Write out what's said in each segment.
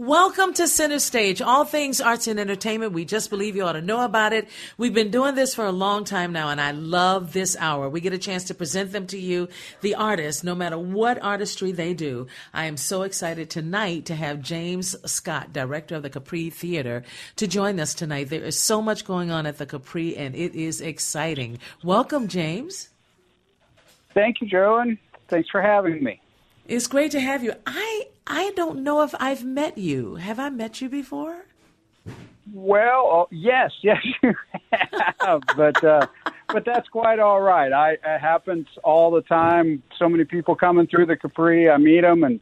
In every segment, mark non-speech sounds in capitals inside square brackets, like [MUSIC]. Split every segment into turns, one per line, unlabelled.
Welcome to Center Stage, all things arts and entertainment. We just believe you ought to know about it. We've been doing this for a long time now, and I love this hour. We get a chance to present them to you, the artists, no matter what artistry they do. I am so excited tonight to have James Scott, director of the Capri Theater, to join us tonight. There is so much going on at the Capri, and it is exciting. Welcome, James.
Thank you, Joan. Thanks for having me.
It's great to have you. I I don't know if I've met you. Have I met you before?
Well, oh, yes, [LAUGHS] yes, you have, but uh, but that's quite all right. I it happens all the time. So many people coming through the Capri. I meet them and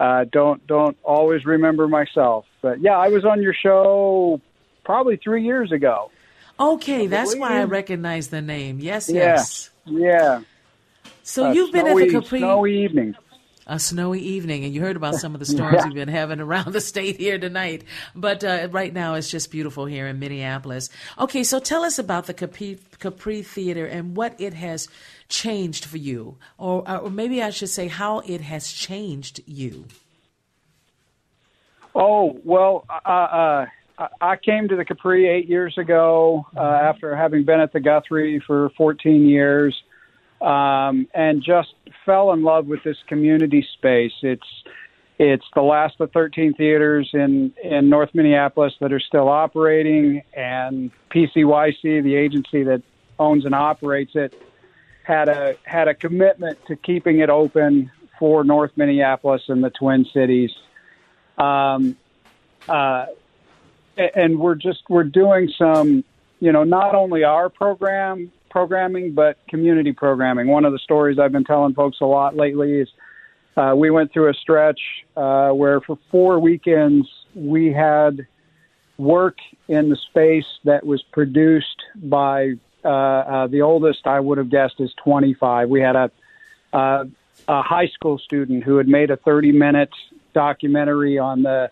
uh, don't don't always remember myself. But yeah, I was on your show probably three years ago.
Okay, that's why I recognize the name. Yes, yes,
yeah.
So
Uh,
you've been at the Capri.
snowy evening.
A snowy evening, and you heard about some of the [LAUGHS] storms
Yeah.
we've been having around the state here tonight. But uh, right now, it's just beautiful here in Minneapolis. Okay, so tell us about the Capri, Capri Theater and what it has changed for you, or, or maybe I should say how it has changed you.
Oh well, uh, uh, I- I came to the Capri eight years ago uh, after having been at the Guthrie for 14 years, um, and just fell in love with this community space. It's it's the last of 13 theaters in in North Minneapolis that are still operating, and PCYC, the agency that owns and operates it, had a had a commitment to keeping it open for North Minneapolis and the Twin Cities. Um, uh, and we're just we're doing some, you know, not only our program programming but community programming. One of the stories I've been telling folks a lot lately is uh, we went through a stretch uh, where for four weekends we had work in the space that was produced by uh, uh, the oldest I would have guessed is 25. We had a uh, a high school student who had made a 30 minute documentary on the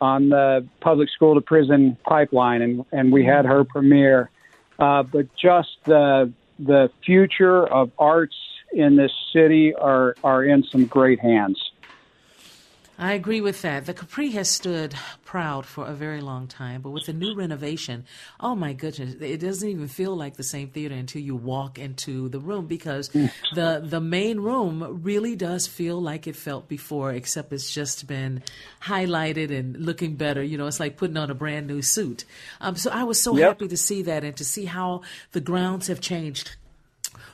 on the public school to prison pipeline, and and we had her premiere. Uh, but just the the future of arts in this city are are in some great hands.
I agree with that. The Capri has stood proud for a very long time, but with the new renovation, oh my goodness, it doesn't even feel like the same theater until you walk into the room because the the main room really does feel like it felt before, except it's just been highlighted and looking better. You know, it's like putting on a brand new suit. Um, so I was so
Yep.
happy to see that and to see how the grounds have changed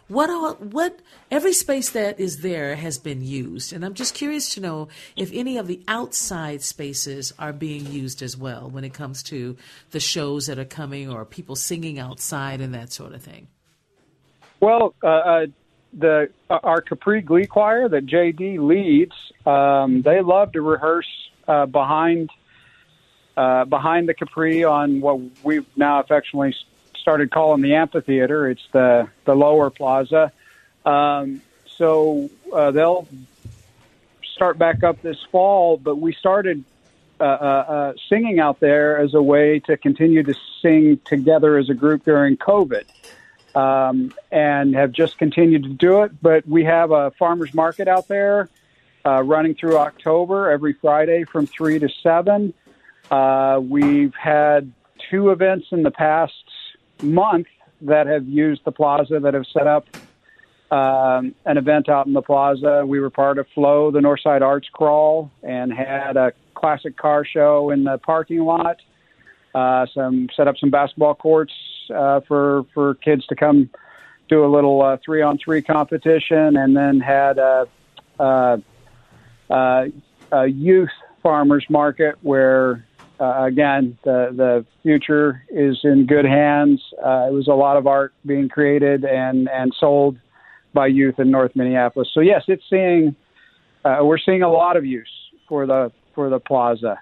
what are, what every space that is there has been used, and I'm just curious to know if any of the outside spaces are being used as well when it comes to the shows that are coming or people singing outside and that sort of thing.
Well, uh, uh, the uh, our Capri Glee Choir that JD leads, um, they love to rehearse uh, behind uh, behind the Capri on what we've now affectionately started calling the amphitheater. It's the the lower plaza. Um, so uh, they'll start back up this fall, but we started uh, uh, uh, singing out there as a way to continue to sing together as a group during COVID um, and have just continued to do it. But we have a farmers market out there uh, running through October every Friday from 3 to 7. Uh, we've had two events in the past month that have used the plaza that have set up um, an event out in the plaza. We were part of Flow, the Northside Arts Crawl, and had a classic car show in the parking lot. Uh, some set up some basketball courts uh, for for kids to come do a little uh, three on three competition, and then had a, a, a, a youth farmers market where uh, again, the the future is in good hands. Uh, it was a lot of art being created and and sold by youth in North Minneapolis. So yes, it's seeing uh, we're seeing a lot of use for the for the plaza.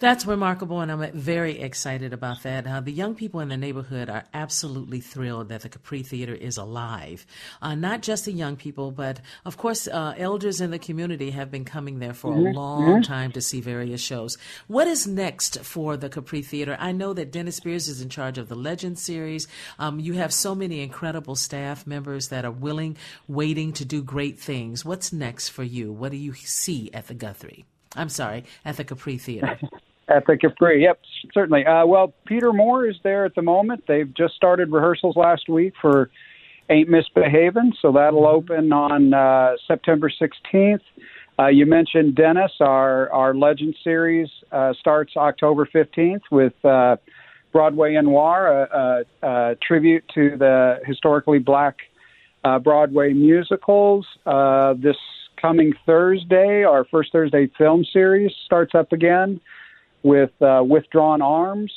That's remarkable, and I'm very excited about that. Uh, the young people in the neighborhood are absolutely thrilled that the Capri Theater is alive. Uh, not just the young people, but of course, uh, elders in the community have been coming there for a long time to see various shows. What is next for the Capri Theater? I know that Dennis Spears is in charge of the Legend series. Um, you have so many incredible staff members that are willing, waiting to do great things. What's next for you? What do you see at the Guthrie? I'm sorry, at the Capri Theater. [LAUGHS]
At the Capri, yep, certainly. Uh, well, Peter Moore is there at the moment. They've just started rehearsals last week for Ain't Misbehavin', so that'll mm-hmm. open on uh, September 16th. Uh, you mentioned Dennis. Our our Legend series uh, starts October 15th with uh, Broadway Noir, a, a, a tribute to the historically black uh, Broadway musicals. Uh, this coming Thursday, our first Thursday film series starts up again with uh, With Drawn Arms.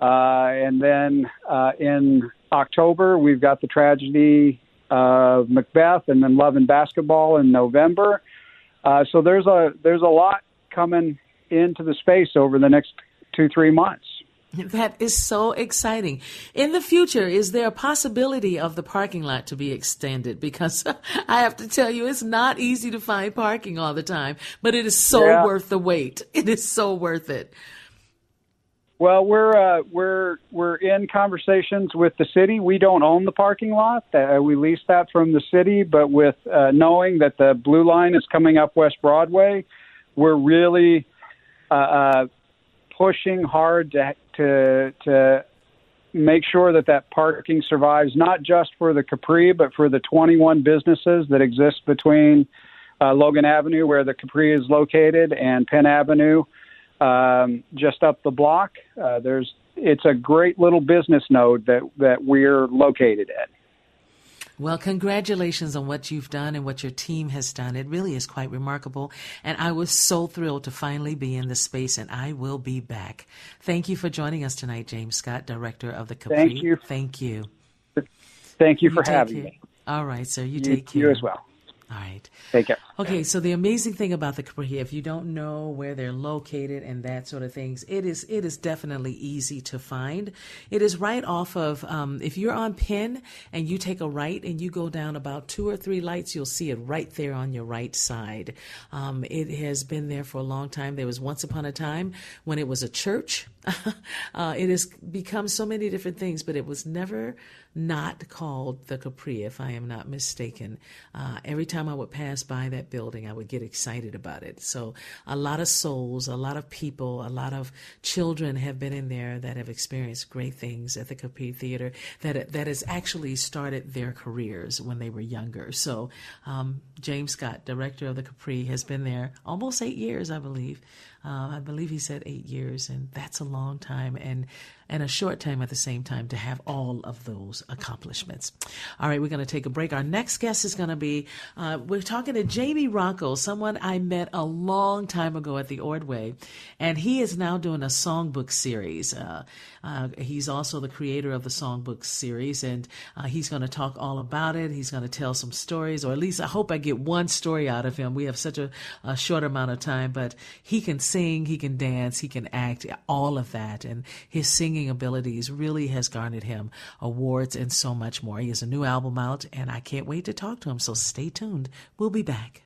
Uh, and then uh, in October, we've got the tragedy of Macbeth, and then Love and Basketball in November. Uh, so there's a there's a lot coming into the space over the next two three months.
That is so exciting. In the future, is there a possibility of the parking lot to be extended? Because [LAUGHS] I have to tell you, it's not easy to find parking all the time, but it is so yeah. worth the wait. [LAUGHS] It is so worth it.
Well, we're uh, we're we're in conversations with the city. We don't own the parking lot; uh, we lease that from the city. But with uh, knowing that the Blue Line is coming up West Broadway, we're really uh, uh pushing hard to to to make sure that that parking survives not just for the Capri but for the 21 businesses that exist between uh, Logan Avenue where the Capri is located and Penn Avenue um, just up the block. Uh, there's it's a great little business node that that we're located at.
Well, congratulations on what you've done and what your team has done. It really is quite remarkable. And I was so thrilled to finally be in the space, and I will be back. Thank you for joining us tonight, James Scott, director of the Capri.
Thank you.
Thank you.
Thank you, you for having care. me.
All right, sir. You,
you
take care.
You as well.
All right.
Take care.
Okay, so the amazing thing about the Capri, if you don't know where they're located and that sort of things, it is it is definitely easy to find. It is right off of um, if you're on Penn and you take a right and you go down about two or three lights, you'll see it right there on your right side. Um, it has been there for a long time. There was once upon a time when it was a church. [LAUGHS] uh, it has become so many different things, but it was never not called the Capri, if I am not mistaken. Uh, every time I would pass by that building, I would get excited about it. So, a lot of souls, a lot of people, a lot of children have been in there that have experienced great things at the Capri Theater that that has actually started their careers when they were younger. So, um, James Scott, director of the Capri, has been there almost eight years, I believe. Uh, I believe he said eight years, and that's a long time and and a short time at the same time to have all of those accomplishments. All right, we're going to take a break. Our next guest is going to be uh, we're talking to Jamie Rocco, someone I met a long time ago at the Ordway, and he is now doing a songbook series. Uh, uh, he's also the creator of the songbook series, and uh, he's going to talk all about it. He's going to tell some stories, or at least I hope I get one story out of him. We have such a, a short amount of time, but he can sing, he can dance, he can act, all of that. And his singing abilities really has garnered him awards and so much more. He has a new album out, and I can't wait to talk to him. So stay tuned. We'll be back.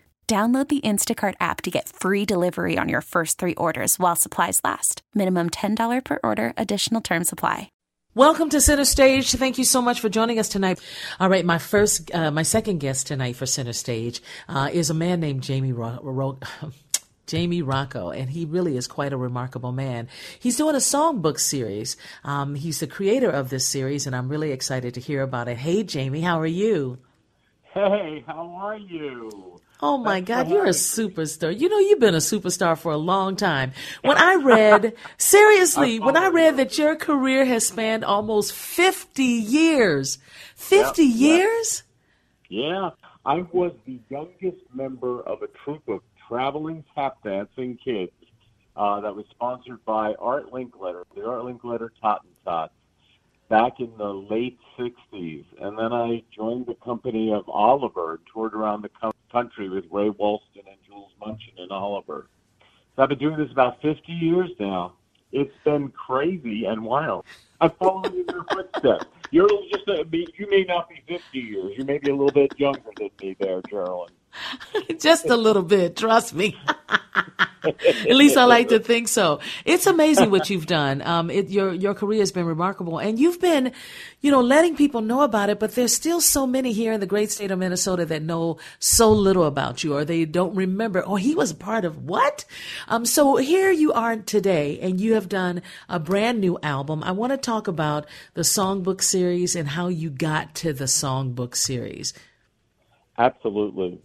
Download the Instacart app to get free delivery on your first three orders while supplies last. Minimum $10 per order, additional term supply.
Welcome to Center Stage. Thank you so much for joining us tonight. All right, my first, uh, my second guest tonight for Center Stage uh, is a man named Jamie Ro- Ro- [LAUGHS] Jamie Rocco, and he really is quite a remarkable man. He's doing a songbook series. Um, he's the creator of this series, and I'm really excited to hear about it. Hey, Jamie, how are you?
Hey, how are you?
Oh my God, you're a superstar. You know, you've been a superstar for a long time. When I read, [LAUGHS] seriously, when I read that your career has spanned almost 50 years, 50
Yep, yep.
years?
Yeah, I was the youngest member of a troupe of traveling tap dancing kids uh, that was sponsored by Art Linkletter, the Art Linkletter Tottentots, back in the late 60s. And then I joined the company of Oliver, toured around the co- country with Ray Walston and Jules Munshin and Oliver. So I've been doing this about 50 years now. It's been crazy and wild. I'm following in your footsteps. You're just a, you may not be 50 years. You may be a little bit younger than me there, Carolyn. [LAUGHS]
Just a little bit, trust me. [LAUGHS] At least I like to think so. It's amazing what you've done. Um, it, your your career has been remarkable, and you've been, you know, letting people know about it. But there's still so many here in the great state of Minnesota that know so little about you, or they don't remember. Oh, he was part of what? Um, so here you are today, and you have done a brand new album. I want to talk about the songbook series and how you got to the songbook series.
Absolutely.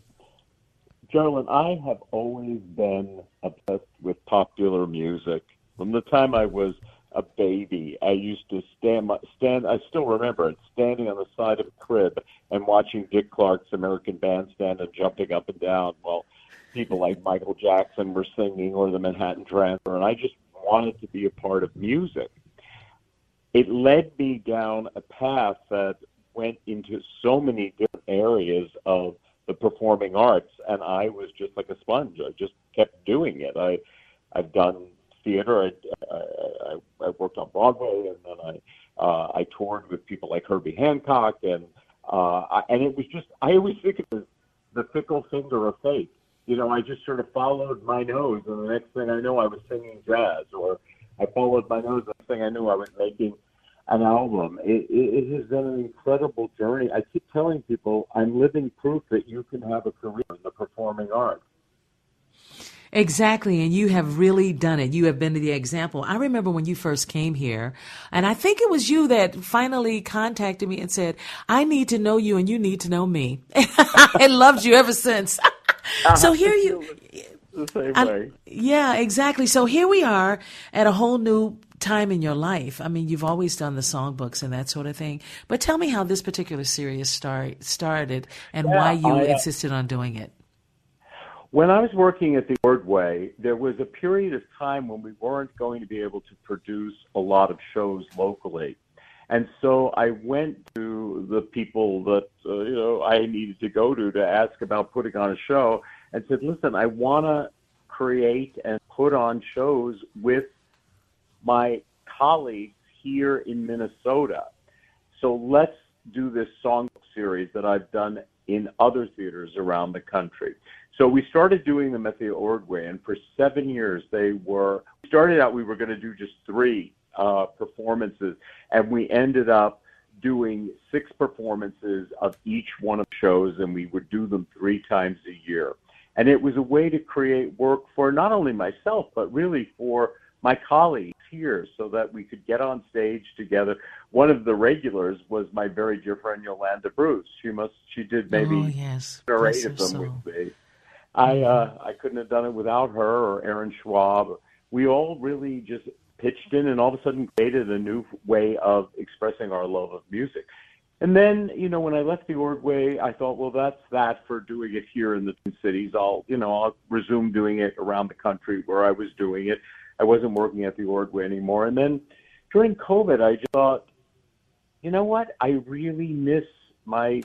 Geraldine, I have always been obsessed with popular music. From the time I was a baby, I used to stand, stand. I still remember it, standing on the side of a crib and watching Dick Clark's American Bandstand and jumping up and down while people like Michael Jackson were singing or the Manhattan Transfer, and I just wanted to be a part of music. It led me down a path that went into so many different areas of the performing arts, and I was just like a sponge. I just kept doing it. I, I've done theater. I, I, I, worked on Broadway, and then I, uh, I toured with people like Herbie Hancock, and uh, I, and it was just. I always think it was the fickle finger of fate. You know, I just sort of followed my nose, and the next thing I know, I was singing jazz, or I followed my nose, the next thing I knew, I was making an album. It, it, it has been an incredible journey. I keep telling people I'm living proof that you can have a career in the performing arts.
Exactly, and you have really done it. You have been the example. I remember when you first came here, and I think it was you that finally contacted me and said, I need to know you and you need to know me. [LAUGHS] I loved you ever since. [LAUGHS] so here you.
The same
I-
way.
yeah, exactly. So here we are at a whole new time in your life. I mean, you've always done the songbooks and that sort of thing. But tell me how this particular series start, started and why you
I, uh,
insisted on doing it.
When I was working at the Ordway, there was a period of time when we weren't going to be able to produce a lot of shows locally. And so I went to the people that uh, you know I needed to go to to ask about putting on a show, and said, "Listen, I want to create and put on shows with my colleagues here in Minnesota. So let's do this song series that I've done in other theaters around the country. So we started doing them at the Ordway, and for seven years they were. We Started out we were going to do just three uh, performances, and we ended up doing six performances of each one of the shows, and we would do them three times a year. And it was a way to create work for not only myself, but really for my colleagues here so that we could get on stage together. One of the regulars was my very dear friend Yolanda Bruce. She must she did maybe
oh, yes.
or eight of them
soul.
with me. I uh, I couldn't have done it without her or Erin Schwab. We all really just pitched in and all of a sudden created a new way of expressing our love of music. and then, you know, when I left the Ordway, I thought, well, that's that for doing it here in the Cities. I'll, you know, I'll resume doing it around the country where I was doing it. I wasn't working at the Ordway anymore. And then during COVID, I just thought, you know what? I really miss my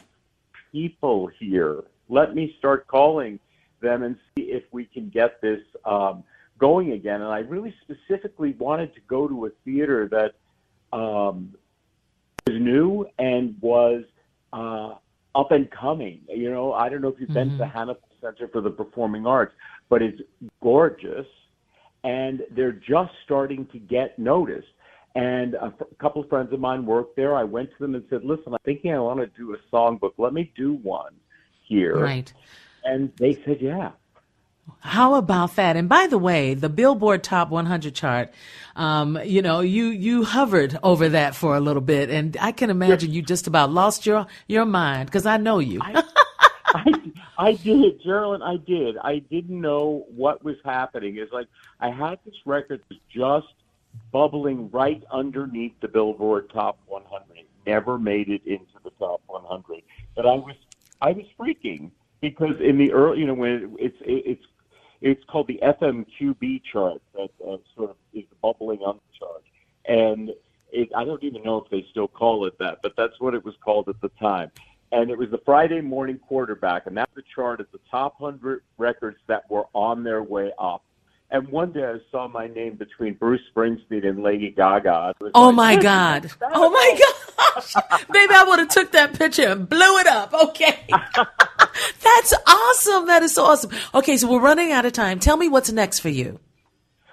people here. Let me start calling them and see if we can get this um, going again. And I really specifically wanted to go to a theater that um, was new and was uh, up and coming. You know, I don't know if you've mm-hmm. been to the mm-hmm. Hanifl Center for the Performing Arts, but it's gorgeous, and they're just starting to get noticed. And a, f- couple of friends of mine work there. I went to them and said, "Listen, I'm thinking I want to do a songbook. Let me do one here."
Right.
And they said, "Yeah."
How about that? And by the way, the Billboard Top 100 chart, um, you know, you you hovered over that for a little bit, and I can imagine you just about lost your your mind because I know you.
I, [LAUGHS] I, I did, Geraldine. I did. I didn't know what was happening. It's like I had this record just bubbling right underneath the Billboard Top 100. It never made it into the Top 100, but I was I was freaking because in the early, you know, when it, it's it's it's called the FMQB chart that uh, sort of is bubbling on the chart, and it, I don't even know if they still call it that, but that's what it was called at the time. And it was the Friday morning quarterback, and that's the chart of the top hundred records that were on their way up. And one day I saw my name between Bruce Springsteen and Lady Gaga.
Oh like, my God! Oh my gosh! [LAUGHS] Maybe I would have took that picture and blew it up. Okay. [LAUGHS] That's awesome. That is so awesome. Okay, so we're running out of time. Tell me what's next for you.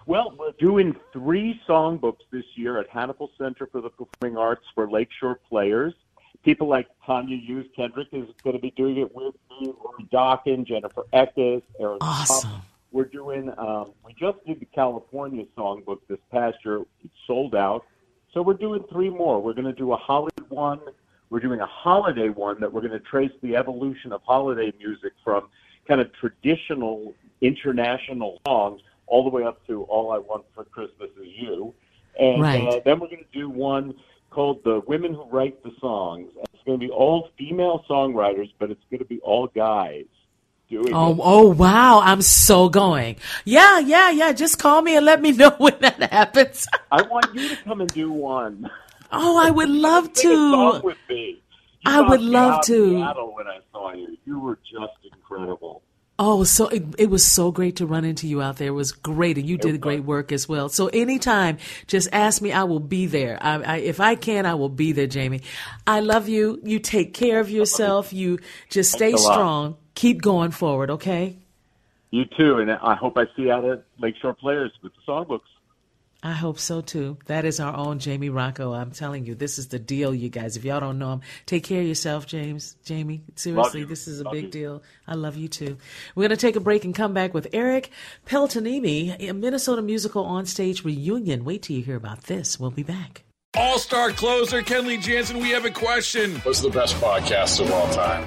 Well, we're doing three songbooks this year at Hanifl Center for the Performing Arts for Lakeshore Players. People like Tanya Hughes Kendrick is going to be doing it with me, Lori Dokken, Jennifer Eckes, Aaron
Awesome.
We're doing, um, we just did the California songbook this past year. It's sold out. So we're doing three more. We're going to do a Hollywood one, we're doing a holiday one that we're going to trace the evolution of holiday music from kind of traditional international songs all the way up to All I Want for Christmas Is You. And
right.
uh, then we're going to do one called The Women Who Write the Songs. It's going to be all female songwriters, but it's going to be all guys. Doing
oh,
it.
oh, wow. I'm so going. Yeah, yeah, yeah. Just call me and let me [LAUGHS] know when that happens. [LAUGHS]
I want you to come and do one.
Oh, I would [LAUGHS] love to. I would love to.
When I saw you, you were just incredible.
Oh, so it, it was so great to run into you out there. It was great, and you did great work as well. So anytime, just ask me. I will be there. I, I, if I can, I will be there, Jamie. I love you. You take care of yourself. You just stay strong. Keep going forward. Okay.
You too, and I hope I see you out at Lakeshore Players with the songbooks.
I hope so too. That is our own Jamie Rocco. I'm telling you, this is the deal, you guys. If y'all don't know him, take care of yourself, James. Jamie, seriously, this is a
love
big
you.
deal. I love you too. We're going to take a break and come back with Eric Peltoniemi, a Minnesota musical on stage reunion. Wait till you hear about this. We'll be back.
All star closer Kenley Jansen, we have a question.
What's the best podcast of all time?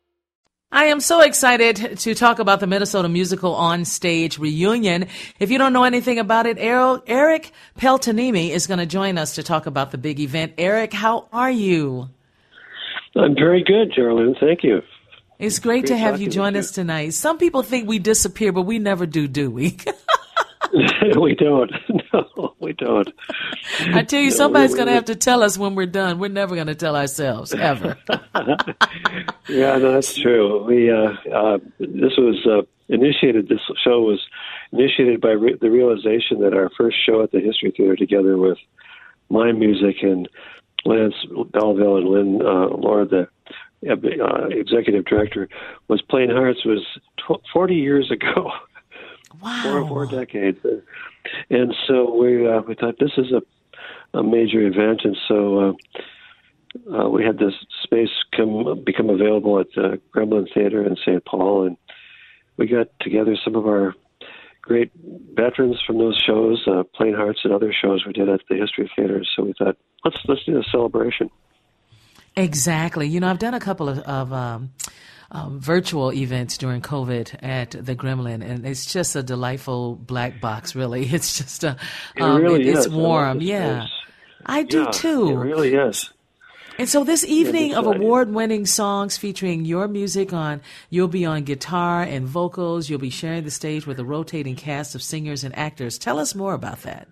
I am so excited to talk about the Minnesota Musical on Stage reunion. If you don't know anything about it, Eric Peltoniemi is going to join us to talk about the big event. Eric, how are you?
I'm very good, Geraldine. Thank you.
It's great, great to have you join us tonight. Some people think we disappear, but we never do, do we? [LAUGHS] [LAUGHS]
we don't. [LAUGHS] No, we don't.
I tell you, no, somebody's going to have to tell us when we're done. We're never going to tell ourselves ever. [LAUGHS]
yeah, no, that's true. We uh, uh, this was uh, initiated. This show was initiated by re- the realization that our first show at the History Theater, together with my music and Lance Belville and Lynn uh, Lohr, the uh, executive director, was Plain Hearts was tw- 40 years ago.
Wow.
Four, four decades. And so we uh, we thought this is a a major event, and so uh, uh, we had this space come become available at the Gremlin Theater in St. Paul, and we got together some of our great veterans from those shows, uh, Plain Hearts and other shows we did at the History Theater. So we thought, let's let's do a celebration.
Exactly. You know, I've done a couple of, of um, um, virtual events during COVID at the Gremlin, and it's just a delightful black box. Really, [LAUGHS] it's just a.
Um, it really
it, it's
is.
warm. Yeah, I do
yeah,
too.
It really is.
And so this evening
Yeah,
of award-winning songs featuring your music on, you'll be on guitar and vocals. You'll be sharing the stage with a rotating cast of singers and actors. Tell us more about that.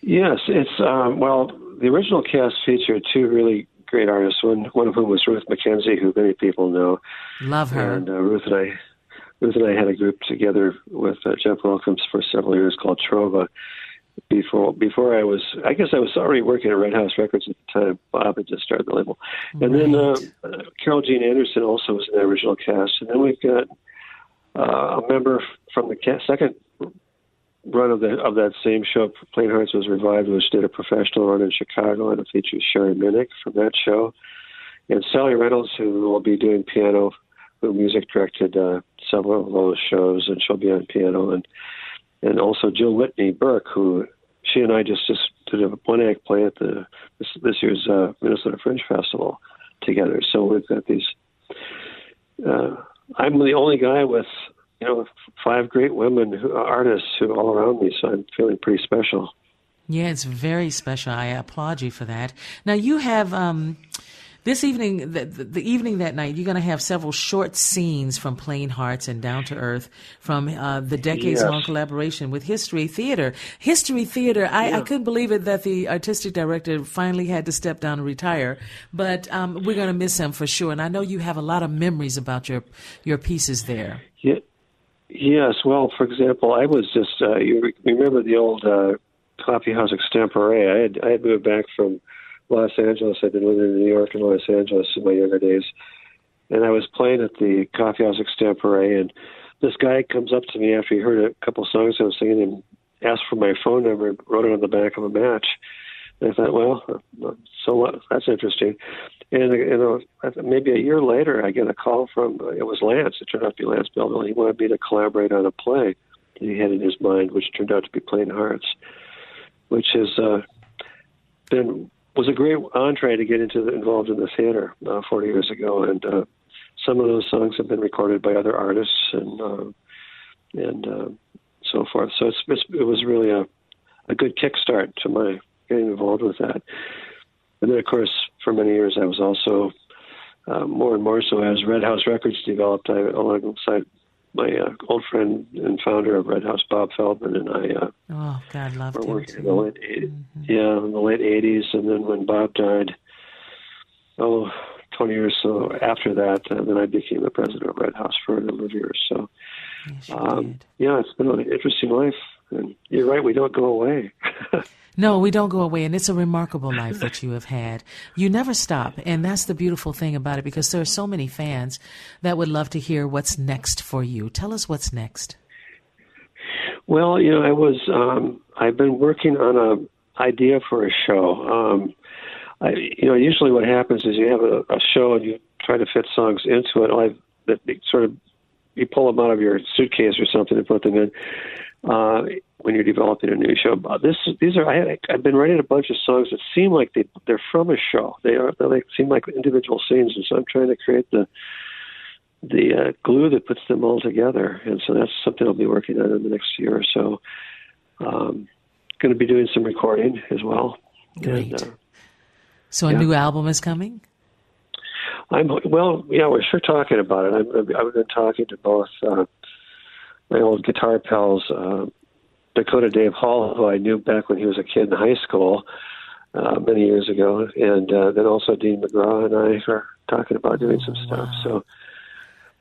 Yes, it's um, well. The original cast featured two really great artists. One one of whom was Ruth MacKenzie, who many people know.
Love her.
And uh, Ruth and I, Ruth and I had a group together with uh, Jeff Wilkins for several years called Trova. Before before I was, I guess I was already working at Red House Records at the time. Bob had just started the label, and then uh, uh, Carol Jean Anderson also was in the original cast. And then we've got uh, a member from the ca- second run of the of that same show. Plain Hearts was revived, which did a professional run in Chicago, and it features Sherry Minnick from that show, and Sally Reynolds, who will be doing piano, who music directed uh, several of those shows, and she'll be on piano, and and also Jill Whitney Burke, who she and I just just did a one act play at the this, this year's uh, Minnesota Fringe Festival together. So we've got these. Uh, I'm the only guy with you know five great women who, artists who all around me, so I'm feeling pretty special.
Yeah, it's very special. I applaud you for that. Now you have um, this evening, the, the, the evening that night, you're going to have several short scenes from Plain Hearts and Down to Earth from uh, the decades-long
Yes.
collaboration with History Theater. History Theater, I, I couldn't believe it that the artistic director finally had to step down and retire, but um, we're going to miss him for sure. And I know you have a lot of memories about your your pieces there.
Yeah. Yes. Well, for example, I was just uh, you remember the old uh, coffee house extempore. I had I had moved back from Los Angeles. I'd been living in New York and Los Angeles in my younger days, and I was playing at the coffee house extempore, and this guy comes up to me after he heard a couple songs I was singing and asked for my phone number and wrote it on the back of a match. I thought, well, so what? That's interesting. And you know, maybe a year later, I get a call from it was Lance. It turned out to be Lance Belville. He wanted me to collaborate on a play that he had in his mind, which turned out to be Plain Hearts, which has uh, been was a great entree to get into the, involved in the theater uh, 40 years ago. And uh, some of those songs have been recorded by other artists and uh, and uh, so forth. So it's, it's it was really a a good kickstart to my getting involved with that. And then, of course, for many years, I was also uh, more and more so as Red House Records developed. I, alongside my uh, old friend and founder of Red House, Bob Feldman, and I uh,
Oh, God, loved
were working in the late, yeah, in the late '80s, and then when Bob died, oh, 20 years so after that, uh, then I became the president of Red House for a number of years. So,
Yes,
um, yeah, it's been an interesting life, and you're right, we don't go away. [LAUGHS]
No, we don't go away, and it's a remarkable life that you have had. You never stop, and that's the beautiful thing about it because there are so many fans that would love to hear what's next for you. Tell us what's next.
Well, you know, I was um, I've been working on a idea for a show. Um, I, you know, usually what happens is you have a, a show and you try to fit songs into it. I've that sort of you pull them out of your suitcase or something and put them in uh, when you're developing a new show. This these are I had, I've been writing a bunch of songs that seem like they they're from a show. They are they like, seem like individual scenes, and so I'm trying to create the the uh, glue that puts them all together. And so that's something I'll be working on in the next year or so. Um, going to be doing some recording as well.
Great.
And, uh,
So a
Yeah.
new album is coming.
I'm well, yeah, we're sure talking about it. I've, I've been talking to both uh, my old guitar pals, uh, Dakota Dave Hall, who I knew back when he was a kid in high school uh, many years ago, and uh, then also Dean Magraw and I are talking about doing some
Oh,
stuff. So,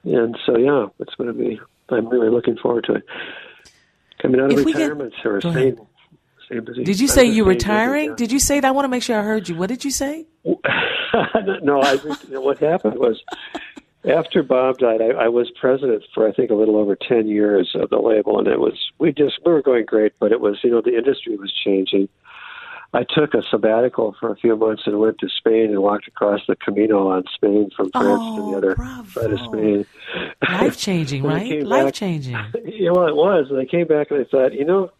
and so yeah, it's going to be. I'm really looking forward to it. Coming out of
If we get-
retirement, or
Go
staying,
ahead. Did you say you
busy,
retiring?
yeah.
Did you say that? I want to make sure I heard you. What did you say? [LAUGHS]
no, I think you know, what happened was after Bob died, I, I was president for I think a little over ten years of the label, and it was we just we were going great, but it was you know the industry was changing. I took a sabbatical for a few months and went to Spain and walked across the Camino on Spain from France
oh,
to the oh, other
bravo.
side of Spain.
Life changing, [LAUGHS] right? Life changing. [LAUGHS]
Yeah, well, it was. And I came back and I thought, you know,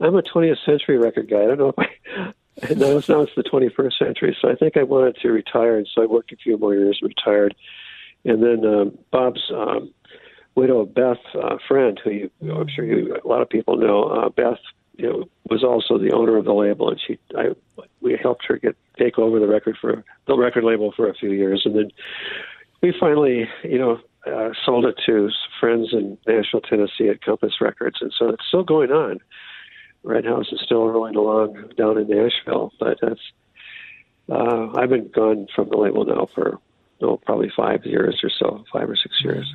I'm a 20th century record guy. I don't know if I. [LAUGHS] And now it's, now it's the 21st century, so I think I wanted to retire, and so I worked a few more years, retired, and then um, Bob's um, widow, Beth uh, Friend, who you, I'm sure you, a lot of people know, uh, Beth you know, was also the owner of the label, and she, I, we helped her get take over the record for the record label for a few years, and then we finally, you know, uh, sold it to friends in Nashville, Tennessee at Compass Records, and so it's still going on. Red House is still rolling along down in Nashville, but that's uh, I've been gone from the label now for oh, probably five years or so, five or six years.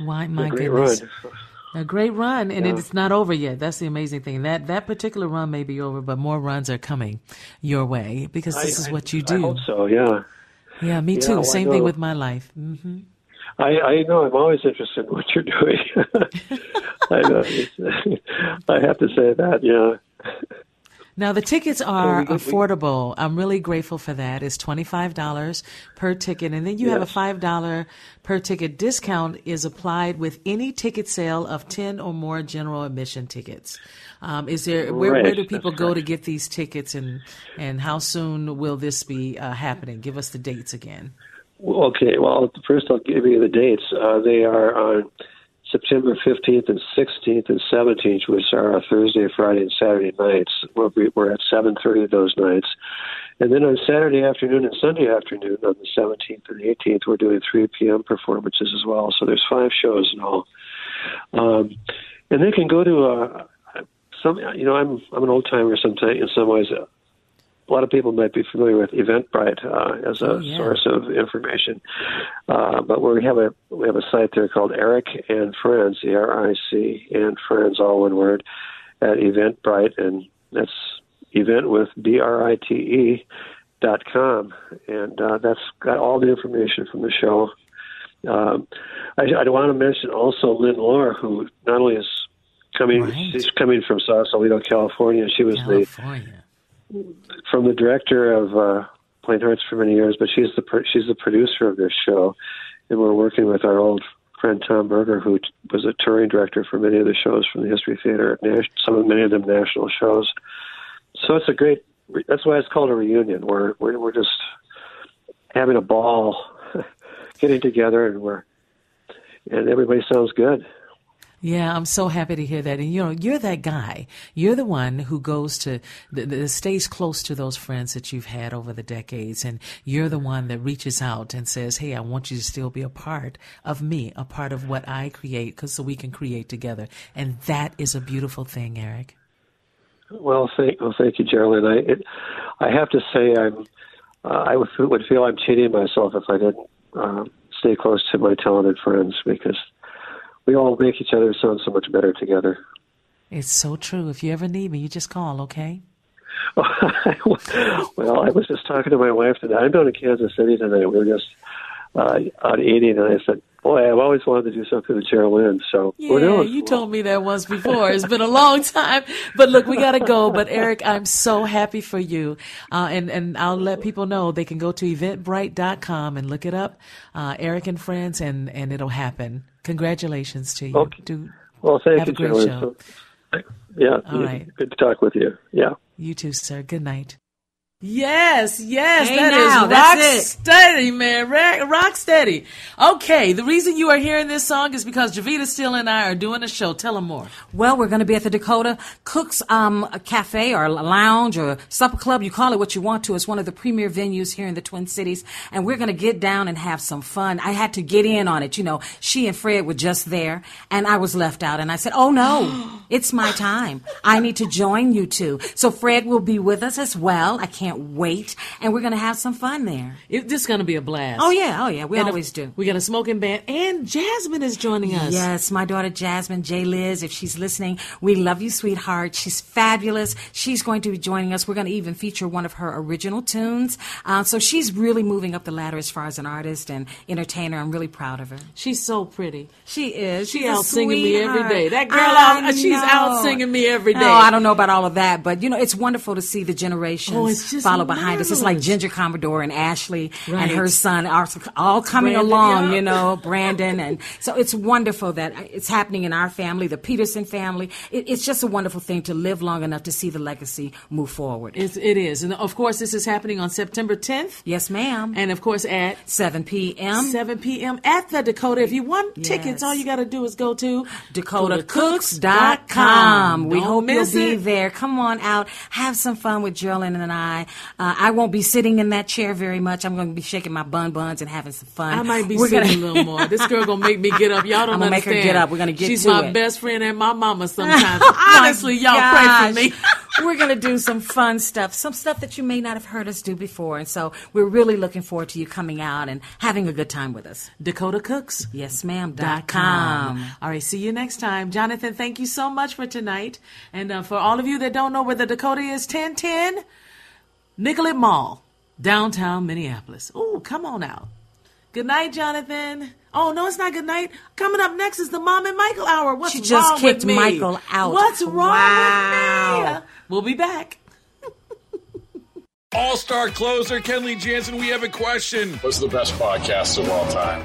Why, my
great
goodness.
run.
A great run, and
Yeah.
it's not over yet. That's the amazing thing. That that particular run may be over, but more runs are coming your way because this
I-
is what you
I
do.
hope so. Yeah.
Yeah, me
Yeah,
too.
well,
Same thing with my life. hmm
I, I know I'm always interested in what you're doing. [LAUGHS] I know. [LAUGHS] I have to say that, yeah.
Now the tickets are
we-
affordable. I'm really grateful for that. It's twenty five dollars per ticket, and then you have a five dollar per ticket discount is applied with any ticket sale of ten or more general admission tickets. Um, is there where, where do people
that's
go to get these tickets, and and how soon will this be uh, happening? Give us the dates again.
Okay, well, first I'll give you the dates. Uh, they are on September 15th and 16th and 17th, which are uh, Thursday, Friday, and Saturday nights. We're at 7.30 those nights. And then on Saturday afternoon and Sunday afternoon, on the 17th and 18th, we're doing 3 p.m. performances as well. So there's five shows in all. Um, and they can go to uh, some. You know, I'm I'm an old timer. Sometimes in some ways, a lot of people might be familiar with Eventbrite uh, as a
Oh, yeah.
source of information. Uh, but we have a we have a site there called Eric and Friends, E R I C and Friends, all one word, at Eventbrite, and that's event with B R I T E dot com, and uh, that's got all the information from the show. Um, I, I want to mention also Lynn Lohr, who not only is coming,
Right.
she's coming from Sausalito, California. She was the
California.
From the director of uh, Plain Hearts for many years, but she's the pro- she's the producer of this show, and we're working with our old friend Tom Berger, who t- was a touring director for many of the shows from the History Theater, Nas- some of many of them national shows. So it's a great. That's why it's called a reunion. We're we're, we're just having a ball, [LAUGHS] getting together, and we're and everybody sounds good.
Yeah, I'm so happy to hear that. And you know, you're that guy. You're the one who goes to, that stays close to those friends that you've had over the decades. And you're the one that reaches out and says, Hey, I want you to still be a part of me, a part of what I create, cause so we can create together. And that is a beautiful thing, Eric.
Well, thank well, thank you, Geraldine. I it, I have to say I'm uh, I would, would feel I'm cheating myself if I didn't uh, stay close to my talented friends because we all make each other sound so much better together.
It's so true. If you ever need me, you just call, okay? [LAUGHS]
well, I was just talking to my wife today. I'm down in Kansas City tonight. We were just uh, out eating, and I said, "Boy, I've always wanted to do something with Geraldine." So
Yeah, you told me that once before. It's been a long [LAUGHS] time, but look, we gotta go. But Eric, I'm so happy for you, uh, and and I'll let people know they can go to eventbrite.com and look it up, uh, Eric and Friends, and and it'll happen. Congratulations to you.
Okay.
Do
Well, thank
Have
you,
a great
Geraldine.
show.
So, yeah,
All right.
good to talk with you. Yeah.
you too, sir. Good night. Yes, yes,
Hey,
that is
now,
rock
it.
steady, man. Rock, rock steady. Okay, the reason you are hearing this song is because Jevetta Steele and I are doing a show. Tell them more.
Well, we're going to be at the Dakota Cooks um, Cafe or Lounge or Supper Club. You call it what you want to. It's one of the premier venues here in the Twin Cities. And we're going to get down and have some fun. I had to get in on it. You know, she and Fred were just there and I was left out. And I said, oh no, [GASPS] it's my time. I need to join you two. So Fred will be with us as well. I can't can't wait. And we're going to have some fun there.
It, this is going to be a blast.
Oh, yeah. Oh, yeah. We
And
always do.
We got a smoking band, and Jasmine is joining us.
Yes, my daughter Jasmine J. Liz, if she's listening, we love you, sweetheart. She's fabulous. She's going to be joining us. We're going to even feature one of her original tunes. Uh, so she's really moving up the ladder as far as an artist and entertainer. I'm really proud of her.
She's so pretty.
She is.
She
She's a
out singing me every day. That girl,
I
out, she's out singing me every day.
Oh, I don't know about all of that, but you know, it's wonderful to see the generations
Oh, it's just
follow behind us. It's like. Ginger Commodore and Ashley
Right.
and her son are all coming
Brandon,
along,
yeah.
you know, [LAUGHS] Brandon. And so it's wonderful that it's happening in our family, the Peterson family. It, it's just a wonderful thing to live long enough to see the legacy move forward.
It's, it is. And of course, this is happening on September 10th.
yes, ma'am.
And of course, at
7 p.m.
7 p.m. at the Dakota. If you want tickets, all you got to do is go to
DakotaCooks.com. We
Don't
hope you'll be
it.
there. Come on out. Have some fun with Geraldine and I. Uh, I won't be sitting in that chair very much. I'm going to be shaking my bun buns and having some fun.
I might be
We're
sitting
gonna-
a little more. This girl gonna make me get up. Y'all [LAUGHS] don't understand.
I'm gonna make her
understand.
get up. We're gonna get
She's my
it.
best friend and my mama [LAUGHS] sometimes.
My
Honestly, y'all pray for me.
We're going to do some fun stuff, some stuff that you may not have heard us do before. And so we're really looking forward to you coming out and having a good time with us.
Dakota Cooks.
Yes, ma'am.
Dot
Dot com.
All right, see you next time. Jonathan, thank you so much for tonight. And uh, for all of you that don't know where the Dakota is, 1010 Nicollet Mall, downtown Minneapolis. Ooh, come on out. Good night, Jonathan. Oh, no, it's not good night. Coming up next is the Mom and Michael Hour. What's
wrong with
you?
She
just kicked?
Michael out.
What's wrong
Wow.
with me? We'll be back. [LAUGHS]
All star closer Kenley Jansen, we have a question.
What's the best podcast of all time?